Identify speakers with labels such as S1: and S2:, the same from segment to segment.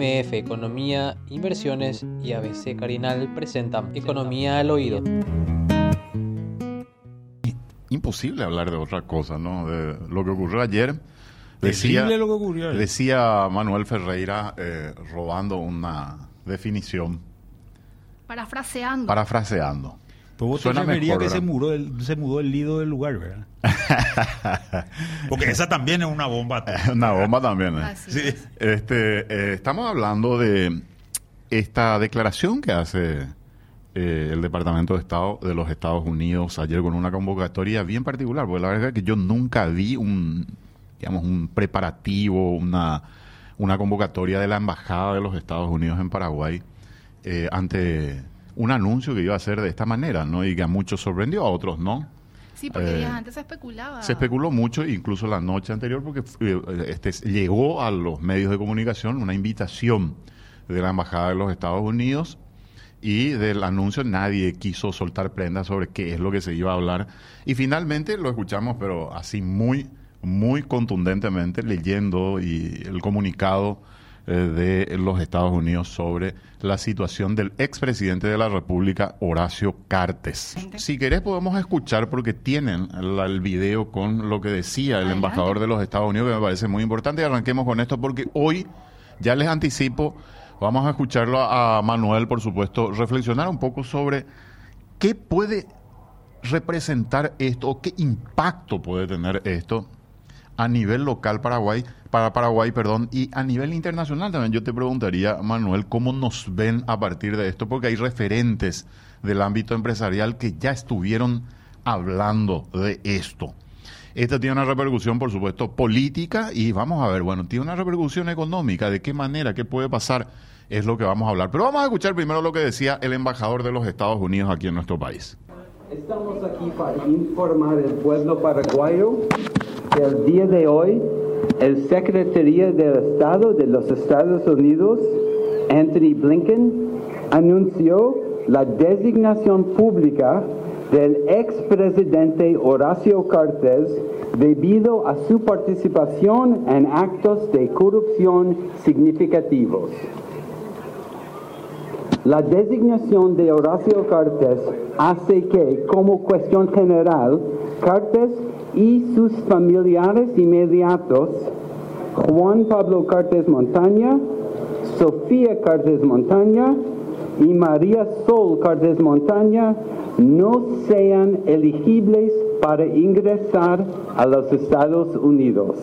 S1: MF Economía, Inversiones y ABC Carinal presentan Economía al Oído.
S2: Imposible hablar de otra cosa, ¿no? De lo que ocurrió ayer. Decía, lo que ocurrió decía Manuel Ferreira eh, robando una definición.
S3: Parafraseando.
S2: Parafraseando.
S4: Pues Suena mejor, que se mudó, el, se mudó el lido del lugar, ¿verdad? Porque esa también es una bomba.
S2: una bomba también. ¿eh? Sí. Este, eh, estamos hablando de esta declaración que hace eh, el Departamento de Estado de los Estados Unidos ayer con una convocatoria bien particular, porque la verdad es que yo nunca vi un, digamos, un preparativo, una, una convocatoria de la Embajada de los Estados Unidos en Paraguay ante un anuncio que iba a ser de esta manera, ¿no? Y que a muchos sorprendió, a otros no.
S3: Sí, porque días eh, antes se especulaba.
S2: Se especuló mucho, incluso la noche anterior, porque eh, este, llegó a los medios de comunicación una invitación de la Embajada de los Estados Unidos y del anuncio nadie quiso soltar prenda sobre qué es lo que se iba a hablar. Y finalmente lo escuchamos, pero así muy, muy contundentemente, leyendo y el comunicado de los Estados Unidos sobre la situación del expresidente de la República, Horacio Cartes. Si querés podemos escuchar porque tienen el video con lo que decía el embajador de los Estados Unidos, que me parece muy importante. Y arranquemos con esto porque hoy, ya les anticipo, vamos a escucharlo a Manuel, por supuesto, reflexionar un poco sobre qué puede representar esto o qué impacto puede tener esto a nivel local Paraguay, para Paraguay, perdón, y a nivel internacional también. Yo te preguntaría, Manuel, ¿cómo nos ven a partir de esto? Porque hay referentes del ámbito empresarial que ya estuvieron hablando de esto. Esto tiene una repercusión, por supuesto, política y vamos a ver, bueno, tiene una repercusión económica. ¿De qué manera? ¿Qué puede pasar? Es lo que vamos a hablar. Pero vamos a escuchar primero lo que decía el embajador de los Estados Unidos aquí en nuestro país.
S5: Estamos aquí para informar al pueblo paraguayo que el día de hoy el Secretaría de Estado de los Estados Unidos, Anthony Blinken, anunció la designación pública del expresidente Horacio Cartes debido a su participación en actos de corrupción significativos. La designación de Horacio Cartes hace que, como cuestión general, Cartes y sus familiares inmediatos, Juan Pablo Cartes Montaña, Sofía Cartes Montaña y María Sol Cartes Montaña, no sean elegibles para ingresar a los Estados Unidos.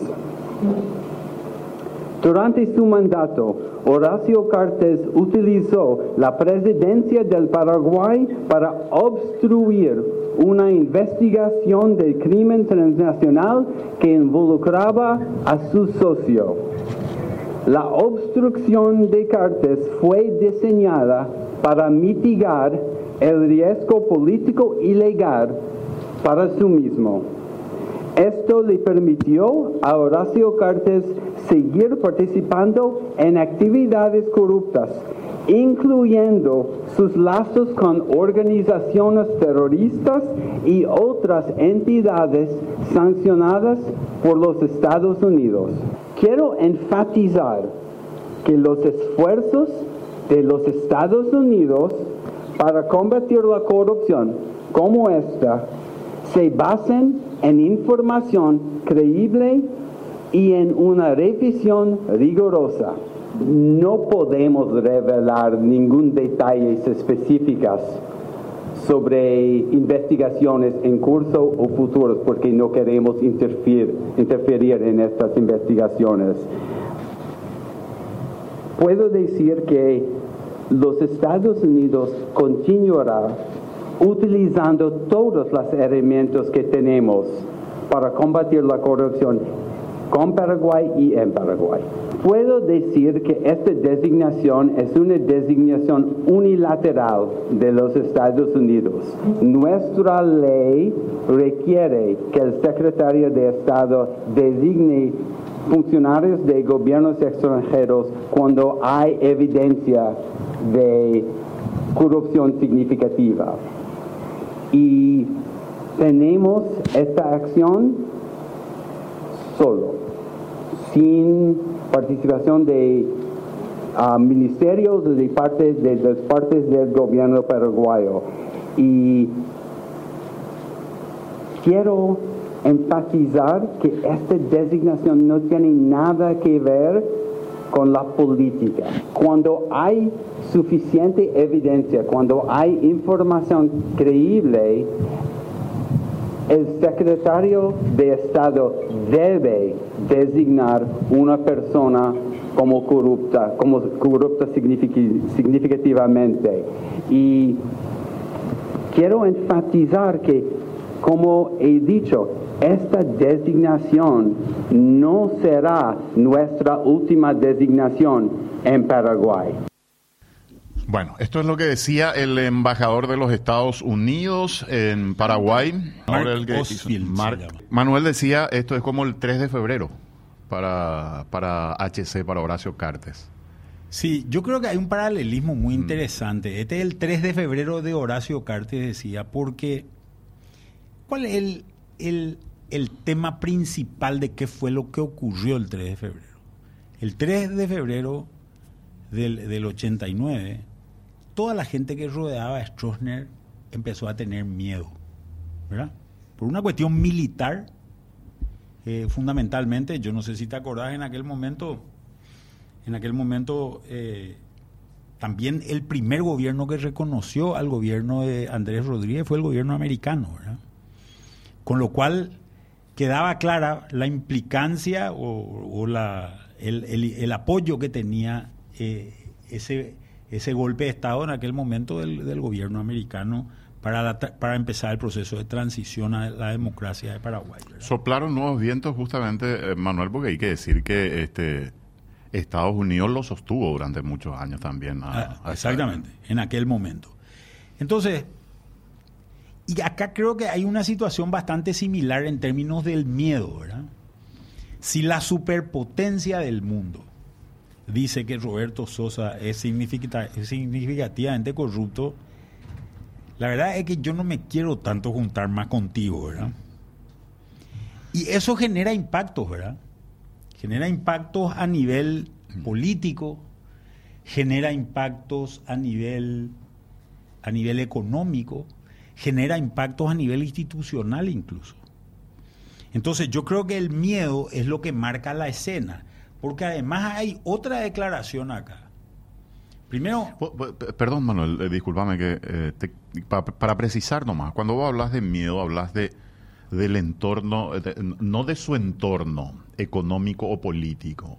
S5: Durante su mandato, Horacio Cartes utilizó la presidencia del Paraguay para obstruir una investigación del crimen transnacional que involucraba a su socio. La obstrucción de Cartes fue diseñada para mitigar el riesgo político y legal para sí mismo. Esto le permitió a Horacio Cartes seguir participando en actividades corruptas, incluyendo sus lazos con organizaciones terroristas y otras entidades sancionadas por los Estados Unidos. Quiero enfatizar que los esfuerzos de los Estados Unidos para combatir la corrupción como esta se basan en información creíble y en una revisión rigurosa. No podemos revelar ningún detalle específicas sobre investigaciones en curso o futuros porque no queremos interferir, interferir en estas investigaciones. Puedo decir que los Estados Unidos continuará utilizando todos los elementos que tenemos para combatir la corrupción con Paraguay y en Paraguay. Puedo decir que esta designación es una designación unilateral de los Estados Unidos. Nuestra ley requiere que el secretario de Estado designe funcionarios de gobiernos extranjeros cuando hay evidencia de corrupción significativa. Y tenemos esta acción solo, sin participación de uh, ministerios de partes de las partes del gobierno paraguayo. Y quiero enfatizar que esta designación no tiene nada que ver con la política. Cuando hay suficiente evidencia, cuando hay información creíble, el secretario de Estado debe designar una persona como corrupta, como corrupta significativamente. Y quiero enfatizar que, como he dicho, esta designación no será nuestra última designación en Paraguay.
S2: Bueno, esto es lo que decía el embajador de los Estados Unidos en Paraguay. Manuel decía, esto es como el 3 de febrero para, para HC, para Horacio Cartes.
S4: Sí, yo creo que hay un paralelismo muy mm. interesante. Este es el 3 de febrero de Horacio Cartes, decía, porque ¿cuál es el, el, el tema principal de qué fue lo que ocurrió el 3 de febrero? El 3 de febrero del, del 89 toda la gente que rodeaba a Stroessner empezó a tener miedo, ¿verdad? Por una cuestión militar, eh, fundamentalmente, yo no sé si te acordás en aquel momento, en aquel momento eh, también el primer gobierno que reconoció al gobierno de Andrés Rodríguez fue el gobierno americano, ¿verdad? Con lo cual quedaba clara la implicancia o, el, apoyo que tenía eh, ese ese golpe de Estado en aquel momento del, gobierno americano para, para empezar el proceso de transición a la democracia de Paraguay.
S2: Soplaron nuevos vientos justamente, eh, Manuel, porque hay que decir que este Estados Unidos lo sostuvo durante muchos años también.
S4: Ah, exactamente, en aquel momento. Entonces, y acá creo que hay una situación bastante similar en términos del miedo, ¿verdad? Si la superpotencia del mundo dice que Roberto Sosa es, significativamente corrupto, la verdad es que yo no me quiero tanto juntar más contigo, ¿verdad? Y eso genera impactos, ¿verdad? Genera impactos a nivel político, genera impactos a nivel, a nivel económico, genera impactos a nivel institucional incluso. Entonces yo creo que el miedo es lo que marca la escena. Porque además hay otra declaración acá. Primero...
S2: Perdón, Manuel, eh, discúlpame que eh, para precisar nomás, cuando vos hablas de miedo, hablas de del entorno, eh, no de su entorno económico o político.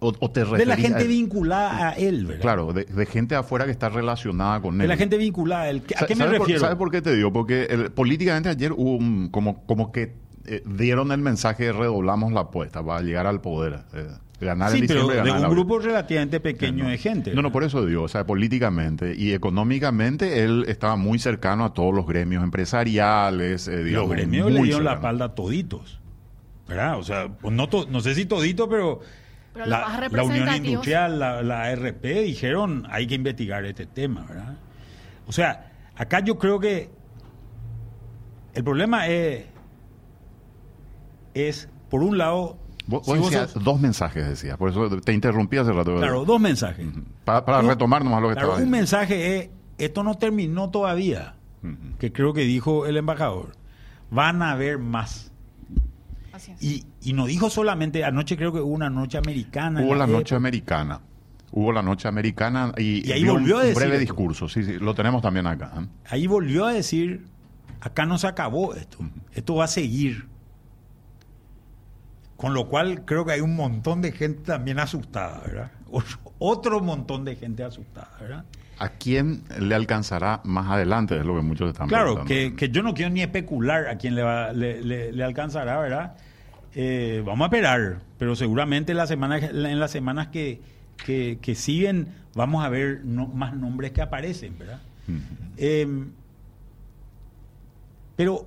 S4: O, te de la gente vinculada a él, ¿verdad?
S2: Claro, de, gente afuera que está relacionada con él.
S4: De la gente vinculada a él. ¿A qué me refiero?
S2: ¿Sabes por qué te digo? Porque políticamente ayer hubo como, como que eh, dieron el mensaje de redoblamos la apuesta para llegar al poder. Eh,
S4: ganar sí, pero de un grupo relativamente pequeño de gente.
S2: No, no, por eso digo, o sea, políticamente y económicamente él estaba muy cercano a todos los gremios empresariales.
S4: Eh, los gremios le dieron la espalda toditos, ¿verdad? O sea, pues no, no sé si todito, pero... la, Unión Industrial, la, la ARP dijeron hay que investigar este tema, ¿verdad? O sea, acá yo creo que el problema es es, por un lado...
S2: Vos, dos mensajes, decías, por eso te interrumpí hace rato.
S4: Claro, dos mensajes.
S2: Para, retomar nomás lo que
S4: claro, Un mensaje es, esto no terminó todavía, que creo que dijo el embajador. Van a haber más. Y, y no dijo solamente, anoche creo que hubo una noche americana.
S2: Hubo la, noche americana. Hubo la noche americana y, ahí volvió a decir, un breve discurso, sí, sí, lo tenemos también acá. ¿eh?
S4: Ahí volvió a decir, acá no se acabó esto, esto va a seguir. Con lo cual creo que hay un montón de gente también asustada, ¿verdad? Otro montón de gente asustada, ¿verdad?
S2: ¿A quién le alcanzará más adelante? Es lo que muchos están
S4: Claro, que, que, yo no quiero ni especular a quién le, va, le, alcanzará, ¿verdad? Eh, vamos a esperar, pero seguramente en las semanas, en las semanas que, que, siguen vamos a ver más nombres que aparecen, ¿verdad? Em, pero,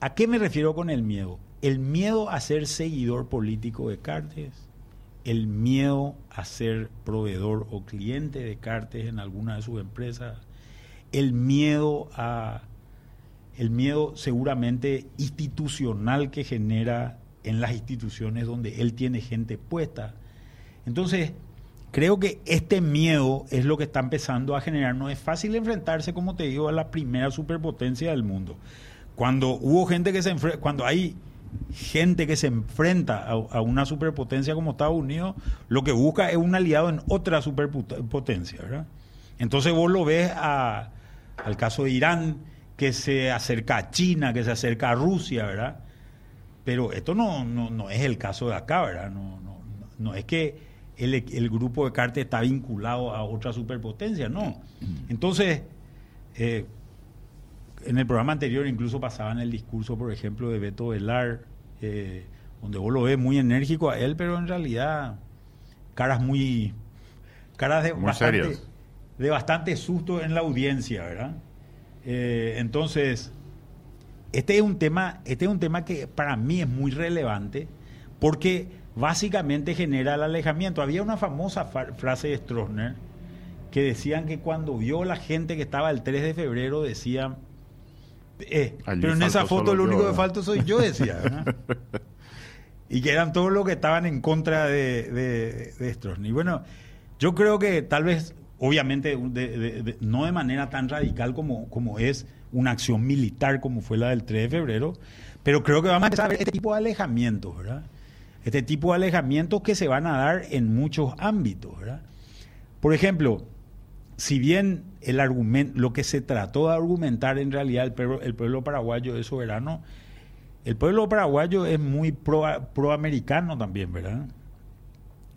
S4: ¿a qué me refiero con el miedo? El miedo a ser seguidor político de Cartes, el miedo a ser proveedor o cliente de Cartes en alguna de sus empresas, el miedo a el miedo seguramente institucional que genera en las instituciones donde él tiene gente puesta. Entonces, creo que este miedo es lo que está empezando a generar. No es fácil enfrentarse, como te digo, a la primera superpotencia del mundo. Cuando hubo gente que se enfrenta, cuando gente que se enfrenta a, a, una superpotencia como Estados Unidos, lo que busca es un aliado en otra superpotencia, ¿verdad? Entonces vos lo ves a, al caso de Irán, que se acerca a China, que se acerca a Rusia, ¿verdad? Pero esto no, no, no es el caso de acá, ¿verdad? No, no, no es que el, el, grupo de Cartes está vinculado a otra superpotencia, no. Entonces, eh, en el programa anterior incluso pasaban el discurso, por ejemplo, de Beto Velar, eh, donde vos lo ves muy enérgico a él, pero en realidad caras muy... caras de,
S2: Muy
S4: bastante, de bastante susto en la audiencia, ¿verdad? Eh, entonces, este es un tema, este es un tema que para mí es muy relevante porque básicamente genera el alejamiento. Había una famosa fa- frase de Stroessner que decían que cuando vio la gente que estaba el 3 de febrero decían eh, pero en esa
S2: falto
S4: foto lo único que
S2: ¿no?
S4: falta soy yo, decía. y que eran todos los que estaban en contra de, de, de bueno, yo creo que tal vez, obviamente, de- no de manera tan radical como, como es una acción militar como fue la del 3 de febrero, pero creo que vamos a empezar a ver este tipo de alejamientos, ¿verdad? Este tipo de alejamientos que se van a dar en muchos ámbitos, ¿verdad? Por ejemplo, si bien el argumento, lo que se trató de argumentar en realidad el pueblo, el pueblo paraguayo es soberano, el pueblo paraguayo es muy pro, proamericano también, ¿verdad?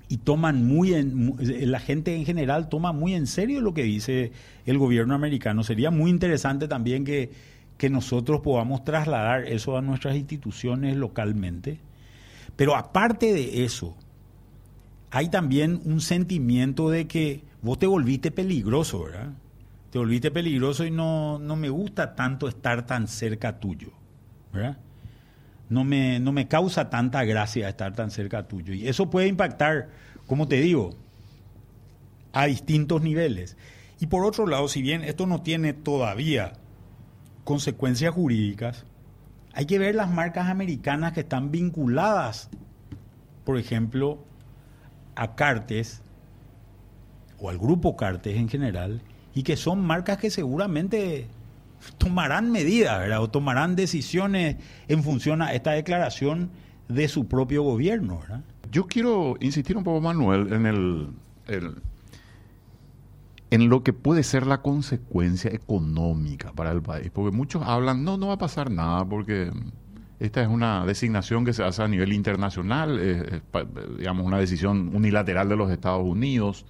S4: Y toman muy en, la gente en general toma muy en serio lo que dice el gobierno americano. Sería muy interesante también que, que nosotros podamos trasladar eso a nuestras instituciones localmente. Pero aparte de eso, hay también un sentimiento de que vos te volviste peligroso, ¿verdad? Te volviste peligroso y no, no me gusta tanto estar tan cerca tuyo, ¿verdad? No me, no me causa tanta gracia estar tan cerca tuyo. Y eso puede impactar, como te digo, a distintos niveles. Y por otro lado, si bien esto no tiene todavía consecuencias jurídicas, hay que ver las marcas americanas que están vinculadas, por ejemplo, a Cartes o al grupo Cartes en general, y que son marcas que seguramente tomarán medidas, ¿verdad? O tomarán decisiones en función a esta declaración de su propio gobierno.
S2: Yo quiero insistir un poco, Manuel, en el, en lo que puede ser la consecuencia económica para el país, porque muchos hablan, no, no va a pasar nada, porque esta es una designación que se hace a nivel internacional, es, digamos una decisión unilateral de los Estados Unidos.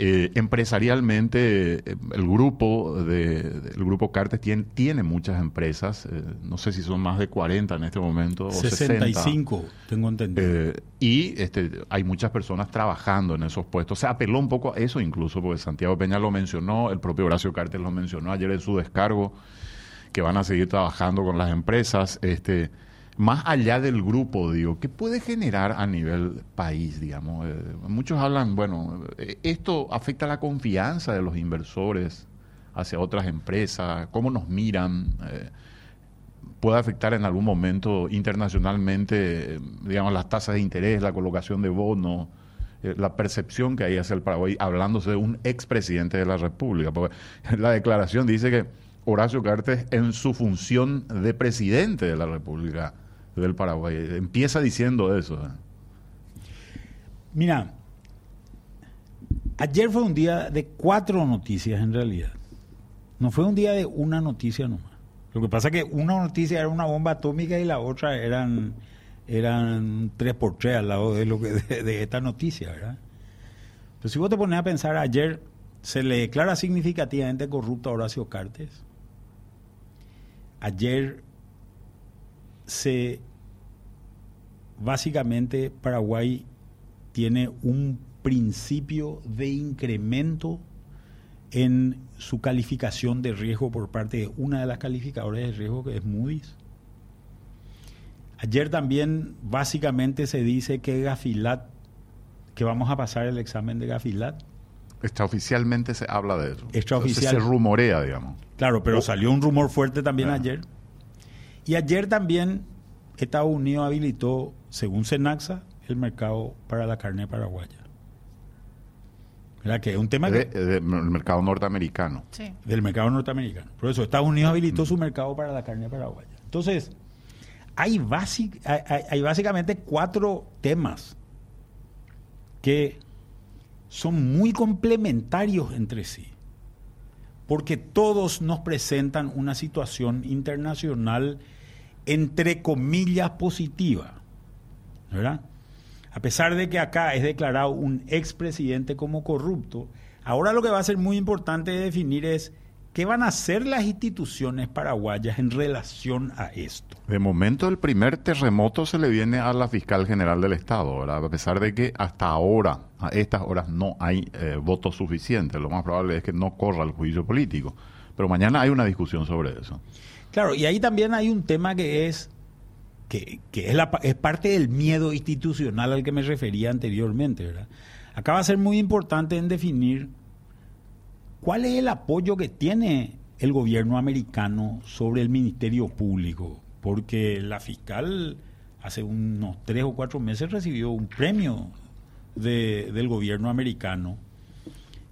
S2: Eh, empresarialmente, eh, el grupo de, el grupo Cartes tiene, tiene muchas empresas, eh, no sé si son más de 40 en este momento o 60.
S4: 65, tengo entendido.
S2: Eh, y este, hay muchas personas trabajando en esos puestos. Se apeló un poco a eso incluso, porque Santiago Peña lo mencionó, el propio Horacio Cartes lo mencionó ayer en su descargo, que van a seguir trabajando con las empresas. Este, más allá del grupo, digo, ¿qué puede generar a nivel país, digamos? Eh, muchos hablan, bueno, eh, esto afecta la confianza de los inversores hacia otras empresas, cómo nos miran. eh, puede afectar en algún momento internacionalmente, digamos, las tasas de interés, la colocación de bonos, eh, la percepción que hay hacia el Paraguay, hablándose de un expresidente de la República. Porque la declaración dice que Horacio Cartes, en su función de presidente de la República del Paraguay, empieza diciendo eso.
S4: Mira, ayer fue un día de cuatro noticias en realidad. No fue un día de una noticia nomás. Lo que pasa es que una noticia era una bomba atómica y la otra eran eran tres por tres al lado de lo de, de esta noticia, ¿verdad? Pero si vos te pones a pensar, ayer se le declara significativamente corrupto a Horacio Cartes. Ayer se básicamente Paraguay tiene un principio de incremento en su calificación de riesgo por parte de una de las calificadoras de riesgo que es Moody's. Ayer también básicamente se dice que Gafilat, que vamos a pasar el examen de Gafilat.
S2: Extraoficialmente se habla de eso.
S4: Extraoficial.
S2: Se, rumorea, digamos.
S4: Claro, pero salió un rumor fuerte también
S2: Ah.
S4: ayer. Y ayer también Estados Unidos habilitó, según Senaxa, el mercado para la carne paraguaya. ¿verdad? Que es un tema
S2: De-
S4: que-
S2: de- del mercado norteamericano.
S3: Sí.
S4: del mercado norteamericano. Por eso Estados Unidos habilitó su mercado para la carne paraguaya. Entonces, hay, basic- hay, hay- hay básicamente cuatro temas que son muy complementarios entre sí, porque todos nos presentan una situación internacional entre comillas positiva, ¿verdad? A pesar de que acá es declarado un expresidente como corrupto, ahora lo que va a ser muy importante de definir es qué van a hacer las instituciones paraguayas en relación a esto.
S2: De momento, el primer terremoto se le viene a la fiscal general del Estado, ¿verdad? A pesar de que hasta ahora, a estas horas, no hay eh, votos suficientes. Lo más probable es que no corra el juicio político. Pero mañana hay una discusión sobre eso.
S4: Claro, y ahí también hay un tema que es que, es parte del miedo institucional al que me refería anteriormente, ¿verdad? Acá va a ser muy importante en definir cuál es el apoyo que tiene el gobierno americano sobre el Ministerio Público, porque la fiscal hace unos tres o cuatro meses recibió un premio de- del gobierno americano.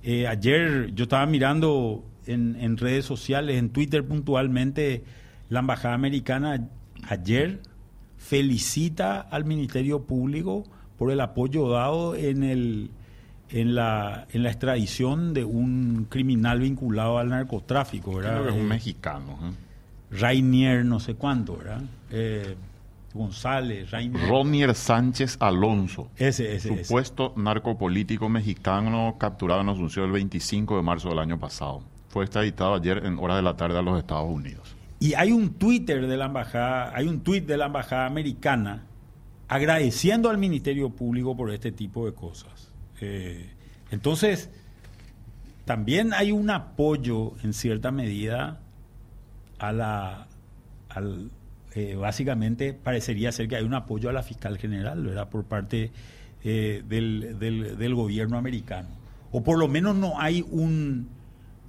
S4: Eh, ayer yo estaba mirando en, en redes sociales, en Twitter puntualmente, la embajada americana ayer felicita al Ministerio Público por el apoyo dado en el en la en la extradición de un criminal vinculado al narcotráfico, ¿verdad?
S2: Creo que es un
S4: Eh,
S2: mexicano. ¿eh?
S4: Rainier, no sé cuánto, ¿verdad? Eh, González, Rainier.
S2: Ronier Sánchez Alonso.
S4: ese, ese, ese.
S2: Supuesto narcopolítico mexicano capturado en Asunción el 25 de marzo del año pasado. Ayer en horas de la tarde a los Estados Unidos.
S4: Y hay un Twitter de la embajada, hay un tweet de la embajada americana agradeciendo al Ministerio Público por este tipo de cosas. Eh, entonces, también hay un apoyo en cierta medida a la, al, eh, básicamente parecería ser que hay un apoyo a la fiscal general, ¿verdad? Por parte eh, del- del gobierno americano. O por lo menos no hay un,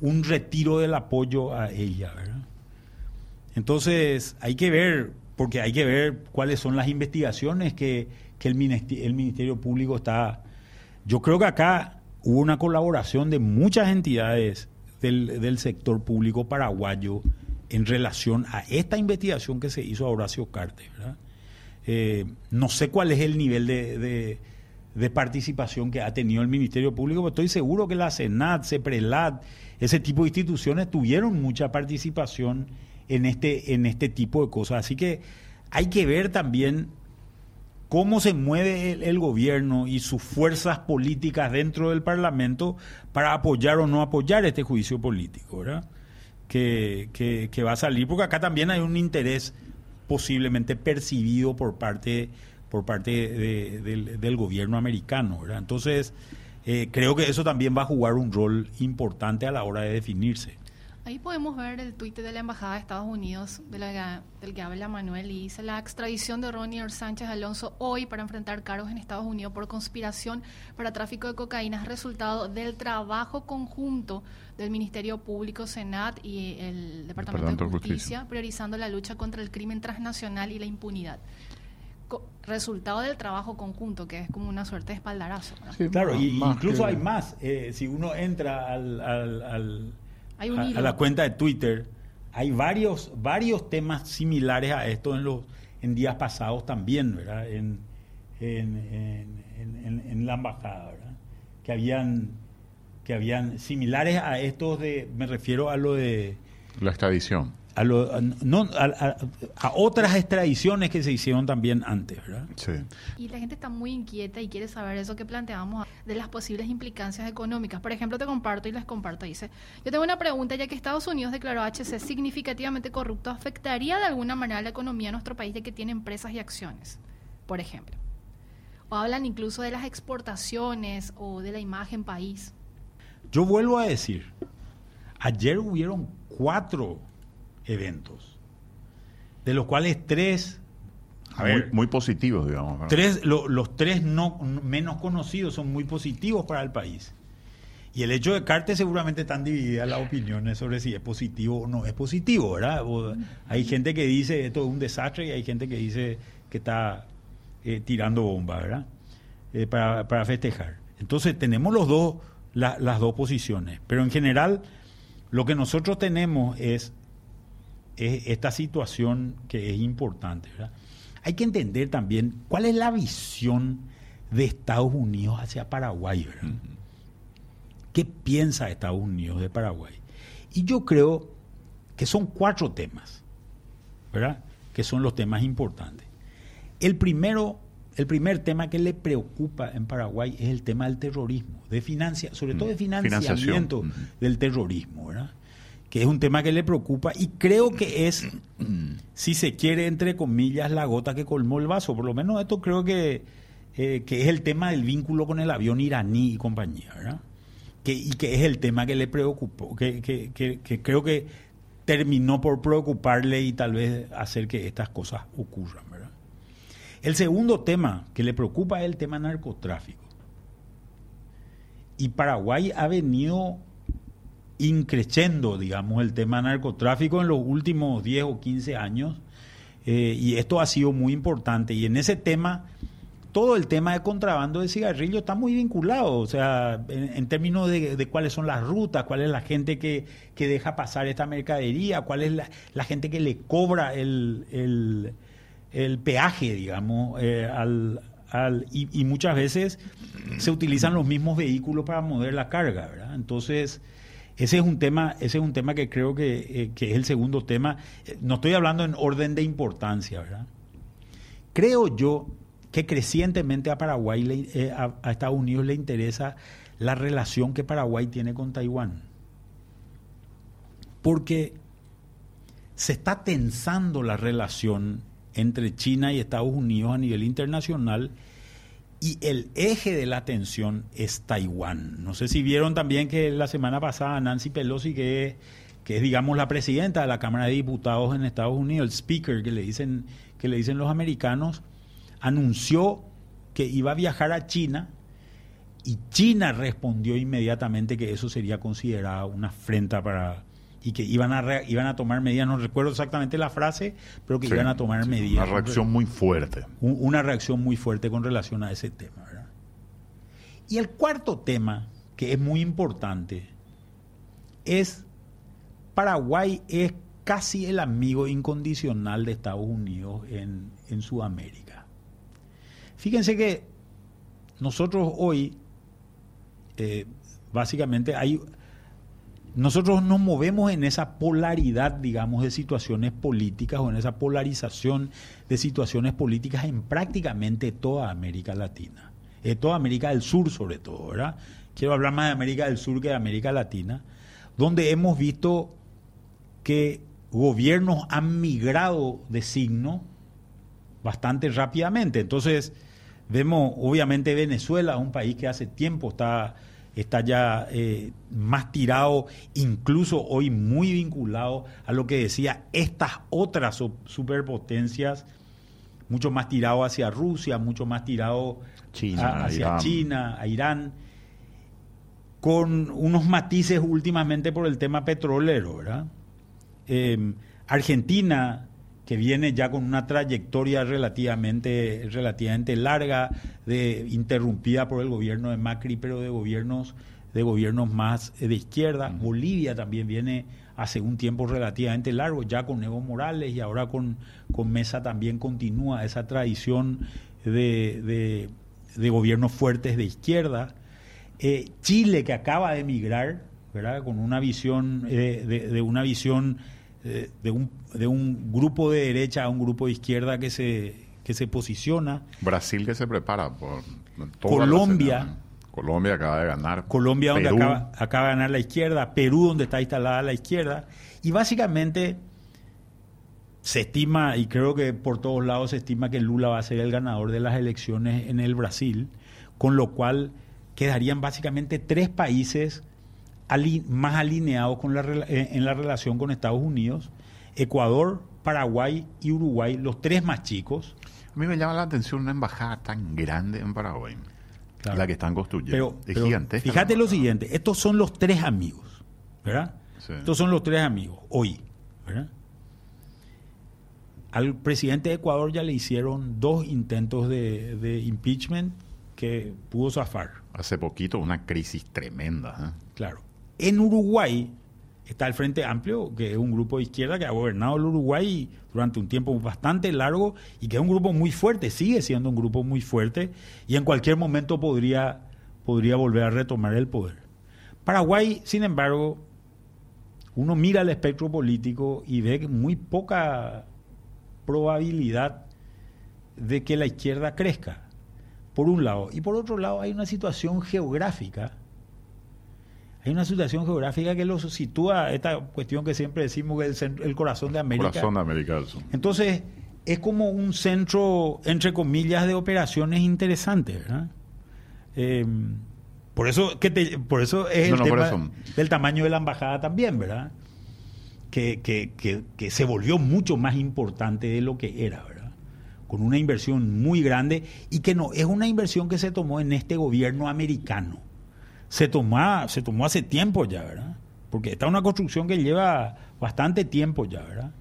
S4: un retiro del apoyo a ella, ¿verdad? Entonces, hay que ver, porque hay que ver cuáles son las investigaciones que, que el, Ministerio Público está... Yo creo que acá hubo una colaboración de muchas entidades del, del sector público paraguayo en relación a esta investigación que se hizo a Horacio Carte, ¿verdad? Eh, no sé cuál es el nivel de, de- de participación que ha tenido el Ministerio Público, pero estoy seguro que la Senat, CEPRELAT, ese tipo de instituciones tuvieron mucha participación en este, en este tipo de cosas. Así que hay que ver también cómo se mueve el, gobierno y sus fuerzas políticas dentro del Parlamento para apoyar o no apoyar este juicio político, ¿verdad? Que, que- que va a salir, porque acá también hay un interés posiblemente percibido por parte, por parte de- del, del gobierno americano, ¿verdad? Entonces, eh, creo que eso también va a jugar un rol importante a la hora de definirse.
S3: Ahí podemos ver el tuit de la Embajada de Estados Unidos de la- del que habla Manuel y dice la extradición de Ronnie Sánchez Alonso hoy para enfrentar cargos en Estados Unidos por conspiración para tráfico de cocaína es resultado del trabajo conjunto del Ministerio Público, Senat y el Departamento,
S2: Departamento
S3: de
S2: de
S3: Justicia,
S2: Justicia.
S3: priorizando la lucha contra el crimen transnacional y la impunidad. Resultado del trabajo conjunto, que es como una suerte de espaldarazo. ¿no?
S4: Claro, y incluso
S2: que-
S4: hay más. Eh, si uno entra al, al- al-
S3: Hay un
S4: a,
S3: hilo.
S4: a la cuenta de Twitter, hay varios, varios temas similares a esto en los en días pasados también, ¿verdad? En, en, en- en- en- en la embajada, ¿verdad? Que habían, que habían similares a estos de, me refiero a lo de
S2: La extradición.
S4: A, lo- a- no, a, a- a otras extradiciones que se hicieron también antes, ¿verdad?
S2: Sí.
S3: Y la gente está muy inquieta y quiere saber eso que planteamos de las posibles implicancias económicas. Por ejemplo, te comparto y les comparto. Dice, yo tengo una pregunta, ya que Estados Unidos declaró a HC significativamente corrupto, ¿afectaría de alguna manera la economía de nuestro país de que tiene empresas y acciones? Por ejemplo. O hablan incluso de las exportaciones o de la imagen país.
S4: Yo vuelvo a decir, ayer hubieron cuatro eventos, de los cuales tres, a
S2: Muy,
S4: ver,
S2: muy positivos, digamos.
S4: tres, lo- los tres no, menos conocidos son muy positivos para el país. Y el hecho de Carte seguramente están divididas las opiniones sobre si es positivo o no es positivo, ¿verdad? O hay gente que dice esto es un desastre y hay gente que dice que está eh, tirando bomba, ¿verdad? Eh, para, para festejar. Entonces tenemos los dos, la- las dos posiciones. Pero en general, lo que nosotros tenemos es, es esta situación que es importante. ¿verdad? Hay que entender también cuál es la visión de Estados Unidos hacia Paraguay. ¿verdad? ¿Qué piensa Estados Unidos de Paraguay? Y yo creo que son cuatro temas, ¿verdad? Que son los temas importantes. El primero, el primer tema que le preocupa en Paraguay es el tema del terrorismo, de financia, sobre todo de
S2: Mm,
S4: financiamiento del terrorismo, ¿verdad? Que es un tema que le preocupa y creo que es, si se quiere, entre comillas, la gota que colmó el vaso. Por lo menos esto creo que, eh, que es el tema del vínculo con el avión iraní y compañía, ¿verdad? Que, y que es el tema que le preocupó, que, que- que- que creo que terminó por preocuparle y tal vez hacer que estas cosas ocurran, ¿verdad? El segundo tema que le preocupa es el tema narcotráfico. Y Paraguay ha venido increciendo, digamos, el tema narcotráfico en los últimos 10 o 15 años. eh, y esto ha sido muy importante. Y en ese tema, todo el tema de contrabando de cigarrillos está muy vinculado. O sea, en, en términos de, cuáles son las rutas, cuál es la gente que, que deja pasar esta mercadería, cuál es la, la gente que le cobra el, el- el peaje, digamos, eh, al, al- y, y muchas veces se utilizan los mismos vehículos para mover la carga, ¿verdad? Entonces, ese es un tema, ese es un tema que creo que, eh, que es el segundo tema. Eh, No estoy hablando en orden de importancia, ¿verdad? Creo yo que crecientemente a Paraguay, eh, a Estados Unidos le interesa la relación que Paraguay tiene con Taiwán. Porque se está tensando la relación entre China y Estados Unidos a nivel internacional y el eje de la tensión es Taiwán. No sé si vieron también que la semana pasada Nancy Pelosi, que es, que es digamos la presidenta de la Cámara de Diputados en Estados Unidos, el speaker que le dicen, que le dicen los americanos, anunció que iba a viajar a China y China respondió inmediatamente que eso sería considerado una afrenta para y que iban a re- iban a tomar medidas, no recuerdo exactamente la frase, pero que
S2: Sí,
S4: iban a tomar
S2: sí,
S4: medidas.
S2: Una reacción muy fuerte.
S4: Un- una reacción muy fuerte con relación a ese tema. ¿verdad? Y el cuarto tema, que es muy importante, es Paraguay es casi el amigo incondicional de Estados Unidos en, en Sudamérica. Fíjense que nosotros hoy, eh, básicamente, hay, nosotros nos movemos en esa polaridad, digamos, de situaciones políticas o en esa polarización de situaciones políticas en prácticamente toda América Latina, en toda América del Sur sobre todo, ¿verdad? Quiero hablar más de América del Sur que de América Latina, donde hemos visto que gobiernos han migrado de signo bastante rápidamente. Entonces, vemos obviamente Venezuela, un país que hace tiempo está, está ya eh, más tirado, incluso hoy muy vinculado a lo que decía estas otras su- superpotencias, mucho más tirado hacia Rusia, mucho más tirado
S2: China,
S4: a- hacia
S2: Irán.
S4: China, a Irán, con unos matices últimamente por el tema petrolero, ¿verdad? Eh, Argentina, que viene ya con una trayectoria relativamente, relativamente larga, de, interrumpida por el gobierno de Macri, pero de gobiernos, de gobiernos más eh, de izquierda. Bolivia también viene hace un tiempo relativamente largo, ya con Evo Morales y ahora con, con Mesa también continúa esa tradición de, de, de gobiernos fuertes de izquierda. Eh, Chile, que acaba de emigrar, ¿verdad? Con una visión, eh, de, de una visión eh, de, un, de un grupo de derecha a un grupo de izquierda que se, que se posiciona.
S2: Brasil que se prepara por
S4: Colombia.
S2: Colombia acaba de ganar.
S4: Colombia, donde acaba, acaba de ganar la izquierda, Perú, donde está instalada la izquierda, y básicamente se estima, y creo que por todos lados se estima que Lula va a ser el ganador de las elecciones en el Brasil, con lo cual quedarían básicamente tres países ali- más alineados con la, eh, en la relación con Estados Unidos, Ecuador, Paraguay y Uruguay, los tres más chicos.
S2: A mí me llama la atención una embajada tan grande en Paraguay.
S4: Claro.
S2: La que están construyendo.
S4: Pero,
S2: es
S4: pero
S2: gigantesca.
S4: fíjate lo siguiente, estos son los tres amigos, ¿verdad?
S2: Sí.
S4: Estos son los tres amigos, hoy, ¿verdad? Al presidente de Ecuador ya le hicieron dos intentos de, de impeachment que pudo zafar.
S2: Hace poquito una crisis tremenda. ¿eh?
S4: Claro. En Uruguay está el Frente Amplio, que es un grupo de izquierda que ha gobernado el Uruguay durante un tiempo bastante largo y que es un grupo muy fuerte, sigue siendo un grupo muy fuerte y en cualquier momento podría, podría volver a retomar el poder. Paraguay, sin embargo, uno mira el espectro político y ve muy poca probabilidad de que la izquierda crezca, por un lado. Y por otro lado hay una situación geográfica, hay una situación geográfica que lo sitúa, esta cuestión que siempre decimos que es el, corazón de América.
S2: Corazón de América
S4: Entonces, es como un centro, entre comillas, de operaciones interesantes, ¿verdad? Eh, por eso, que por eso es el tema del tamaño de la embajada también, ¿verdad? Que, que, que, se volvió mucho más importante de lo que era, ¿verdad? Con una inversión muy grande y que no es una inversión que se tomó en este gobierno americano. Se tomó, se tomó hace tiempo ya, ¿verdad? Porque está una construcción que lleva bastante tiempo ya, ¿verdad?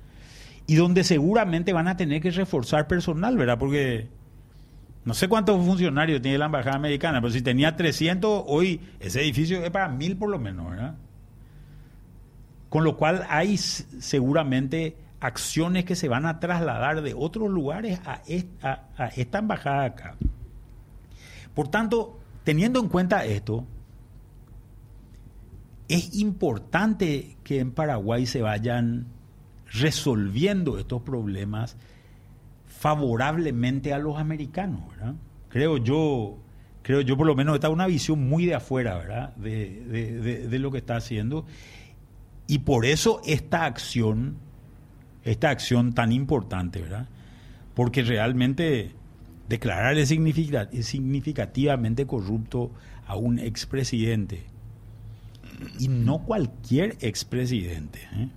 S4: Y donde seguramente van a tener que reforzar personal, ¿verdad? Porque no sé cuántos funcionarios tiene la embajada americana, pero si tenía 300, hoy ese edificio es para mil por lo menos, ¿verdad? Con lo cual hay seguramente acciones que se van a trasladar de otros lugares a esta, a esta embajada acá. Por tanto, teniendo en cuenta esto, es importante que en Paraguay se vayan resolviendo estos problemas favorablemente a los americanos, ¿verdad? Creo yo, creo yo por lo menos está una visión muy de afuera, ¿verdad? De, lo que está haciendo. Y por eso esta acción, esta acción tan importante, ¿verdad? Porque realmente declararle significativamente corrupto a un expresidente, y no cualquier expresidente, ¿eh?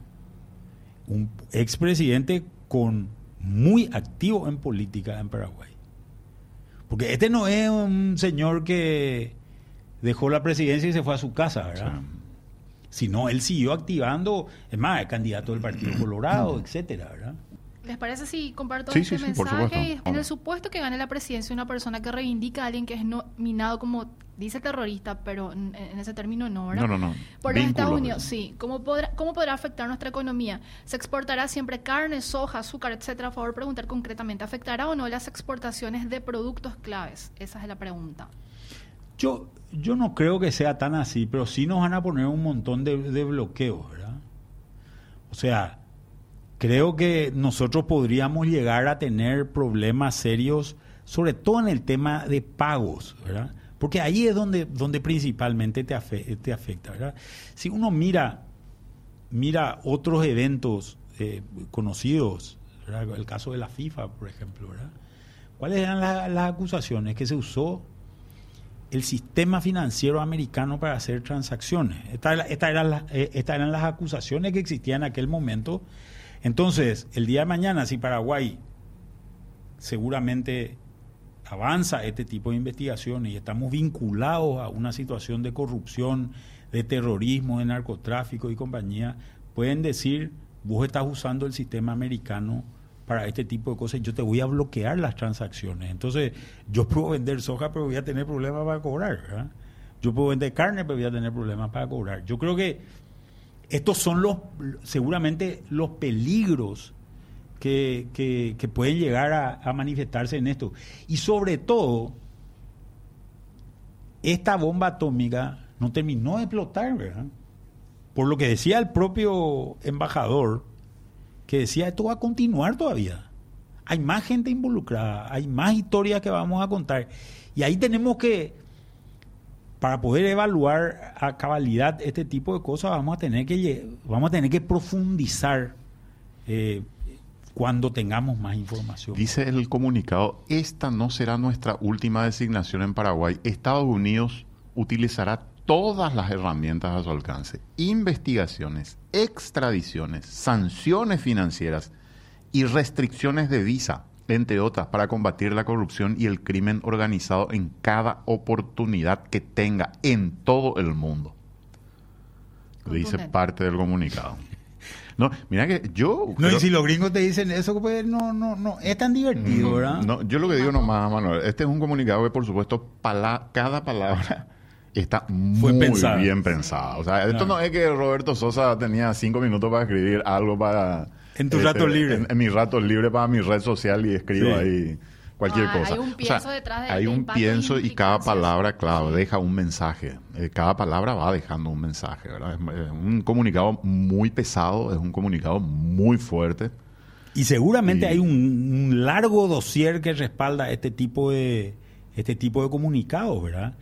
S4: un expresidente con muy activo en política en Paraguay. Porque este no es un señor que dejó la presidencia y se fue a su casa, ¿verdad? Sino él siguió activando, es más, el candidato del Partido Colorado, etcétera, ¿verdad?
S3: ¿Les parece si comparto este mensaje? En el supuesto que gane la presidencia una persona que reivindica a alguien que es nominado como, dice terrorista, pero en, ese término no, ¿verdad?
S2: No, no, no.
S3: Por los Estados Unidos, sí. ¿Cómo podrá, ¿Cómo podrá afectar nuestra economía? ¿Se exportará siempre carne, soja, azúcar, etcétera? A favor, preguntar concretamente, ¿afectará o no las exportaciones de productos claves? Esa es la pregunta.
S4: Yo, yo no creo que sea tan así, pero sí nos van a poner un montón de, de bloqueos, ¿verdad? O sea, creo que nosotros podríamos llegar a tener problemas serios, sobre todo en el tema de pagos, ¿verdad? Porque ahí es donde, donde principalmente te, te afecta, ¿verdad? Si uno mira, mira otros eventos eh, conocidos, el caso de la FIFA, por ejemplo. ¿Cuáles eran las acusaciones? Que se usó el sistema financiero americano para hacer transacciones. Estas esta eran, eh, estas eran las acusaciones que existían en aquel momento entonces, el día de mañana, si Paraguay seguramente avanza este tipo de investigaciones y estamos vinculados a una situación de corrupción, de terrorismo, de narcotráfico y compañía, pueden decir, vos estás usando el sistema americano para este tipo de cosas, yo te voy a bloquear las transacciones. Entonces, yo puedo vender soja, pero voy a tener problemas para cobrar. Yo puedo vender carne, pero voy a tener problemas para cobrar. Yo creo que estos son los seguramente los peligros que, que, pueden llegar a, manifestarse en esto. Y sobre todo, esta bomba atómica no terminó de explotar, ¿verdad? Por lo que decía el propio embajador, que decía esto va a continuar todavía. Hay más gente involucrada, hay más historias que vamos a contar. Y ahí tenemos que para poder evaluar a cabalidad este tipo de cosas vamos a tener que vamos a tener que profundizar eh, cuando tengamos más información.
S2: Dice el comunicado, esta no será nuestra última designación en Paraguay. Estados Unidos utilizará todas las herramientas a su alcance, investigaciones, extradiciones, sanciones financieras y restricciones de visa entre otras, para combatir la corrupción y el crimen organizado en cada oportunidad que tenga en todo el mundo. Dice parte del comunicado. No, mira que yo...
S4: No,
S2: creo-
S4: y si los gringos te dicen eso, pues no, no, no, es tan divertido, ¿verdad?
S2: No, yo lo que digo nomás, Manuel, este es un comunicado que, por supuesto, pala- cada palabra está muy
S4: pensada.
S2: bien pensada. O sea, esto
S4: Claro.
S2: no es que Roberto Sosa tenía cinco minutos para escribir algo para... este,
S4: En tu rato libre.
S2: En, en mi rato libre para mi red social y escribo
S4: Sí.
S2: ahí cualquier
S3: Ah, hay
S2: cosa.
S3: un
S2: O sea,
S3: pienso detrás de-
S2: Hay un pienso y cada palabra, claro,
S3: Sí.
S2: deja un mensaje. Eh, cada palabra va dejando un mensaje, ¿verdad? Es, es un comunicado muy pesado, es un comunicado muy fuerte.
S4: Y seguramente
S2: Y-
S4: hay un, un largo dossier que respalda este tipo de este tipo de comunicados, ¿verdad?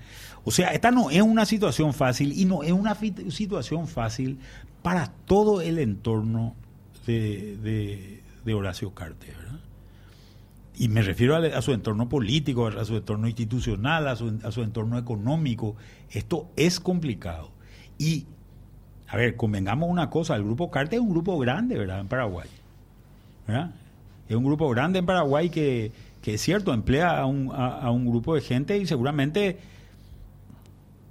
S4: O sea, esta no es una situación fácil y no es una situación fácil para todo el entorno de, de- Horacio Cartes, ¿verdad? Y me refiero a, su entorno político, a su entorno institucional, a su, a su entorno económico. Esto es complicado. Y, a ver, convengamos una cosa, el grupo Cartes es un grupo grande, ¿verdad? En Paraguay. ¿verdad? Es un grupo grande en Paraguay que, que es cierto, emplea a un, a un grupo de gente y seguramente,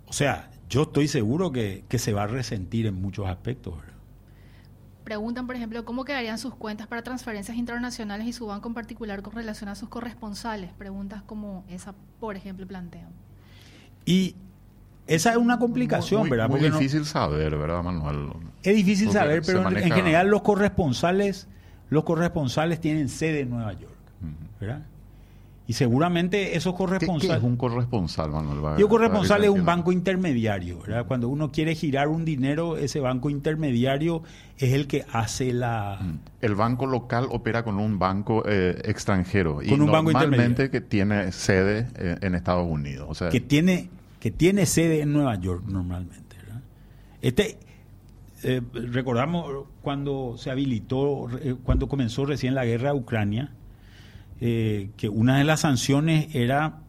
S4: o sea, yo estoy seguro que, que se va a resentir en muchos aspectos. ¿verdad?
S3: Preguntan, por ejemplo, cómo quedarían sus cuentas para transferencias internacionales y su banco en particular con relación a sus corresponsales. Preguntas como esa, por ejemplo, plantean.
S4: Y esa es una complicación,
S2: muy,
S4: ¿verdad?
S2: Muy
S4: Porque no-
S2: difícil saber, ¿verdad, Manuel?
S4: es difícil
S2: porque
S4: saber, pero en- general los corresponsales, los corresponsales tienen sede en Nueva York, ¿verdad? Y seguramente esos
S2: ¿Qué,
S4: corresponsales...
S2: qué es un corresponsal, Manuel? Va-
S4: Y un corresponsal es un banco intermediario, ¿verdad? Cuando uno quiere girar un dinero, ese banco intermediario es el que hace la...
S2: El banco local opera con un banco eh, extranjero y
S4: Con un banco intermedio.
S2: que tiene sede eh, en Estados Unidos. O sea,
S4: que tiene que tiene sede en Nueva York normalmente. ¿verdad? Este eh, recordamos cuando se habilitó, eh, cuando comenzó recién la guerra a Ucrania, eh, que una de las sanciones era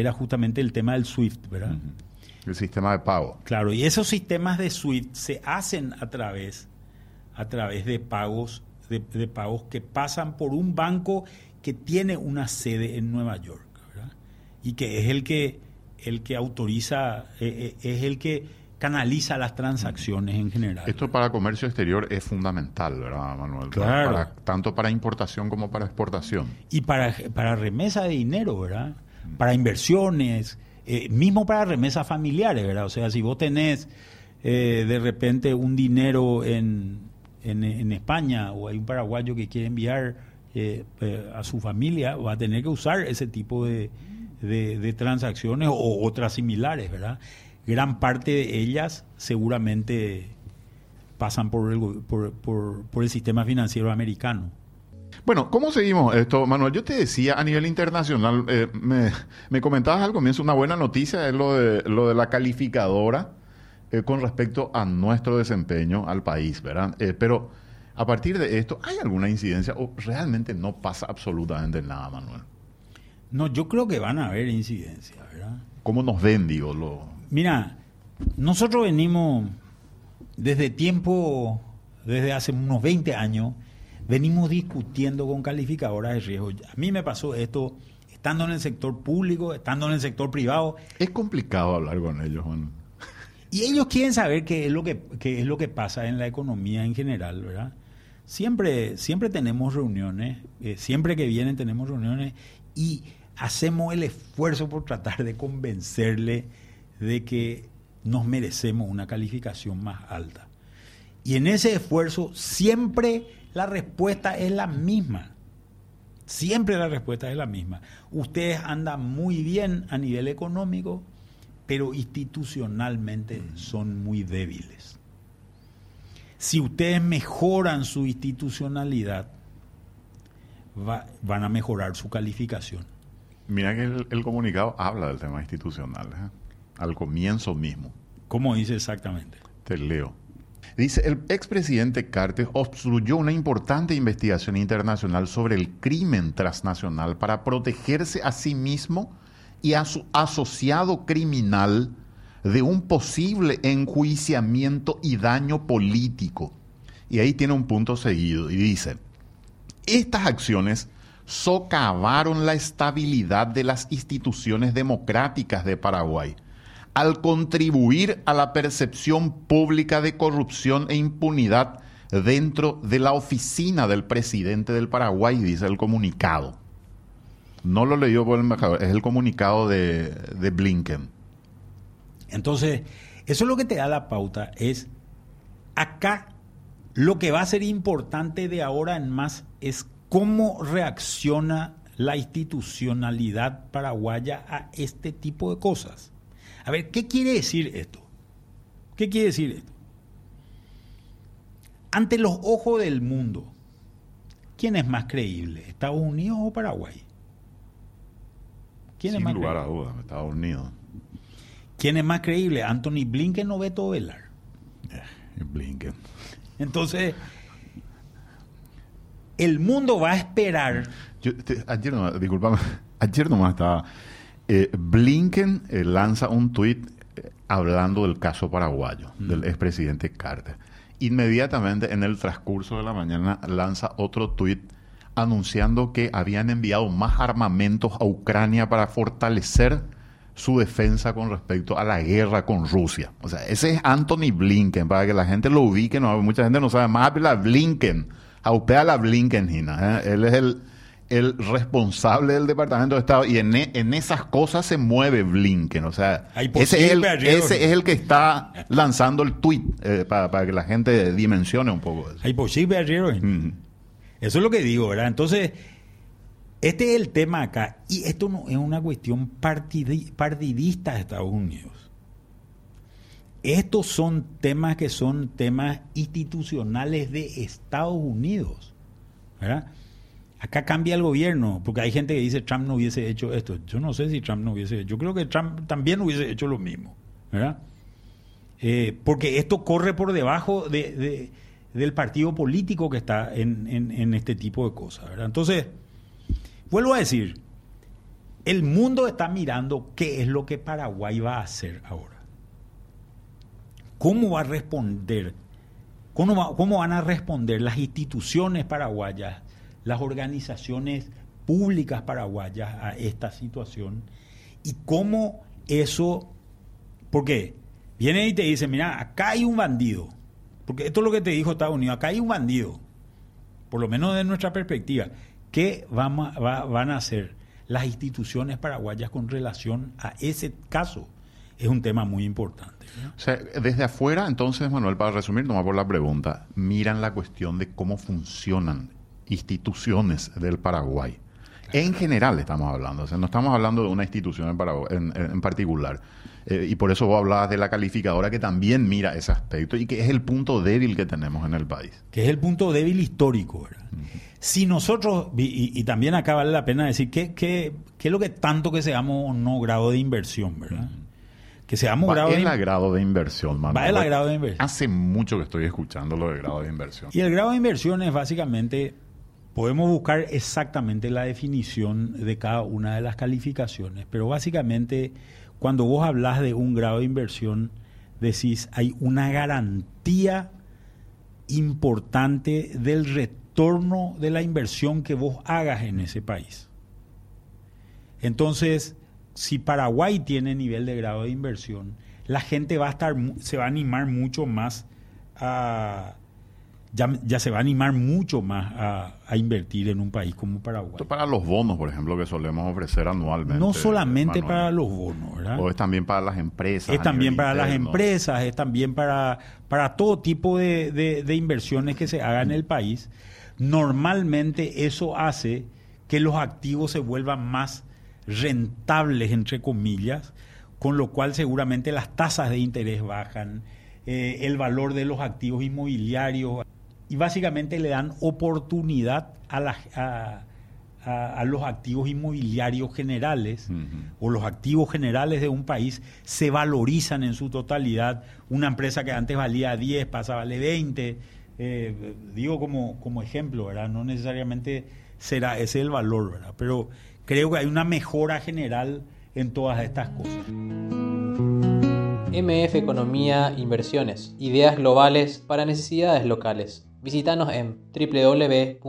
S4: era justamente el tema del SWIFT, ¿verdad?
S2: El sistema de pago.
S4: Claro, y esos sistemas de SWIFT se hacen a través, a través de pagos, de, de pagos que pasan por un banco que tiene una sede en Nueva York, ¿verdad? Y que es el que, el que autoriza, eh, eh, es el que canaliza las transacciones en general.
S2: Esto para comercio exterior es fundamental, ¿verdad, Manuel?
S4: Claro.
S2: Para- tanto para importación como para exportación.
S4: Y para, para remesa de dinero, ¿verdad? Para inversiones, eh, mismo para remesas familiares, ¿verdad? O sea, si vos tenés eh, de repente un dinero en, en, en España o hay un paraguayo que quiere enviar eh, eh, a su familia, va a tener que usar ese tipo de, de- de transacciones o otras similares, ¿verdad? Gran parte de ellas seguramente pasan por el, por, por- por el sistema financiero americano.
S2: Bueno, ¿cómo seguimos esto, Manuel? Yo te decía a nivel internacional, eh, me, me comentabas al comienzo una buena noticia, es lo de, lo de la calificadora eh, con respecto a nuestro desempeño al país, ¿verdad? Eh, pero a partir de esto, ¿hay alguna incidencia o realmente no pasa absolutamente nada, Manuel?
S4: No, yo creo que van a haber incidencias, ¿verdad?
S2: ¿Cómo nos ven, digo? Lo,
S4: Mira, nosotros venimos desde tiempo, desde hace unos 20 años, venimos discutiendo con calificadoras de riesgo. A mí me pasó esto estando en el sector público, estando en el sector privado,
S2: es complicado hablar con ellos, Manuel.
S4: y ellos quieren saber qué es lo que, qué es lo que pasa en la economía en general, ¿verdad? Siempre, siempre tenemos reuniones, eh, siempre que vienen tenemos reuniones y hacemos el esfuerzo por tratar de convencerle de que nos merecemos una calificación más alta. Y en ese esfuerzo siempre la respuesta es la misma. Siempre la respuesta es la misma. Ustedes andan muy bien a nivel económico, pero institucionalmente son muy débiles. Si ustedes mejoran su institucionalidad, va- van a mejorar su calificación.
S2: Mira que el, el comunicado habla del tema institucional, ¿eh? Al comienzo mismo.
S4: ¿Cómo dice exactamente?
S2: Te leo. Dice, el expresidente Cartes obstruyó una importante investigación internacional sobre el crimen transnacional para protegerse a sí mismo y a su asociado criminal de un posible enjuiciamiento y daño político. Y ahí tiene un punto seguido y dice, estas acciones socavaron la estabilidad de las instituciones democráticas de Paraguay al contribuir a la percepción pública de corrupción e impunidad dentro de la oficina del presidente del Paraguay, dice el comunicado. No lo leyó por el embajador, es el comunicado de, de Blinken.
S4: Entonces, eso es lo que te da la pauta, es acá lo que va a ser importante de ahora en más es cómo reacciona la institucionalidad paraguaya a este tipo de cosas. A ver, ¿qué quiere decir esto? ¿Qué quiere decir esto? Ante los ojos del mundo, ¿quién es más creíble? ¿Estados Unidos o Paraguay?
S2: ¿Quién Sin es más lugar a dudas, Estados Unidos.
S4: ¿Quién es más creíble? ¿Anthony Blinken o Beto Velar?
S2: Eh, Blinken.
S4: Entonces, el mundo va a esperar.
S2: ayer, no, disculpame, ayer nomás estaba. Eh, Blinken eh, lanza un tuit eh, hablando del caso paraguayo, mm. del expresidente Carter. Inmediatamente en el transcurso de la mañana lanza otro tuit anunciando que habían enviado más armamentos a Ucrania para fortalecer su defensa con respecto a la guerra con Rusia. O sea, ese es Anthony Blinken, para que la gente lo ubique, no, mucha gente no sabe más, la Blinken, aupea la Blinken, Gina. ¿eh? Él es el, el responsable del Departamento de Estado y en, e, en esas cosas se mueve Blinken. O sea, ese es, el, ese es el que está lanzando el tweet eh, para, que la gente dimensione un poco
S4: eso. Hay posible Eso es lo que digo, ¿verdad? Entonces, este es el tema acá. Y esto no es una cuestión partidista de Estados Unidos. Estos son temas que son temas institucionales de Estados Unidos. ¿verdad? Acá cambia el gobierno, porque hay gente que dice Trump no hubiese hecho esto. Yo no sé si Trump no hubiese hecho. Yo creo que Trump también hubiese hecho lo mismo. ¿verdad? Eh, porque esto corre por debajo de, del partido político que está en, en, este tipo de cosas. Entonces, Vuelvo a decir, el mundo está mirando qué es lo que Paraguay va a hacer ahora. ¿Cómo va a responder? ¿Cómo, cómo van a responder las instituciones paraguayas, las organizaciones públicas paraguayas a esta situación? Y cómo eso, porque viene y te dice, mira, acá hay un bandido, porque esto es lo que te dijo Estados Unidos, acá hay un bandido, por lo menos de nuestra perspectiva, ¿Qué van a hacer las instituciones paraguayas con relación a ese caso? Es un tema muy importante.
S2: O sea, desde afuera, entonces, Manuel, para resumir, nomás por la pregunta, miran la cuestión de cómo funcionan instituciones del Paraguay. En general estamos hablando, o sea, no estamos hablando de una institución en, en particular. Eh, y por eso vos hablabas de la calificadora que también mira ese aspecto y que es el punto débil que tenemos en el país.
S4: Que es el punto débil histórico, ¿verdad? Si nosotros, y, también acá vale la pena decir, ¿qué, qué, qué es lo que tanto que seamos o no grado de inversión, verdad? Que seamos
S2: grado de... el grado de inversión,
S4: Manuel. Va el grado de inversión.
S2: Hace mucho que estoy escuchando lo del grado de inversión.
S4: Y el grado de inversión es básicamente, podemos buscar exactamente la definición de cada una de las calificaciones, pero básicamente cuando vos hablas de un grado de inversión, decís, hay una garantía importante del retorno de la inversión que vos hagas en ese país. Entonces, si Paraguay tiene nivel de grado de inversión, la gente va a estar, se va a animar mucho más a ya, se va a animar mucho más a, invertir en un país como Paraguay. Esto
S2: para los bonos, por ejemplo, que solemos ofrecer anualmente.
S4: No solamente para los bonos, ¿verdad?
S2: O es también para las empresas.
S4: Es también para las empresas, es también para, para todo tipo de, de inversiones que se hagan en el país. Normalmente eso hace que los activos se vuelvan más rentables, entre comillas, con lo cual seguramente las tasas de interés bajan, eh, el valor de los activos inmobiliarios y básicamente le dan oportunidad a, a, los activos inmobiliarios generales o los activos generales de un país se valorizan en su totalidad. Una empresa que antes valía 10 pasa a valer 20. Eh, digo como, como ejemplo, ¿verdad? No necesariamente será ese el valor, ¿verdad? Pero creo que hay una mejora general en todas estas cosas.
S1: MF Economía Inversiones, ideas globales para necesidades locales. Visítanos en www.mf.com.py.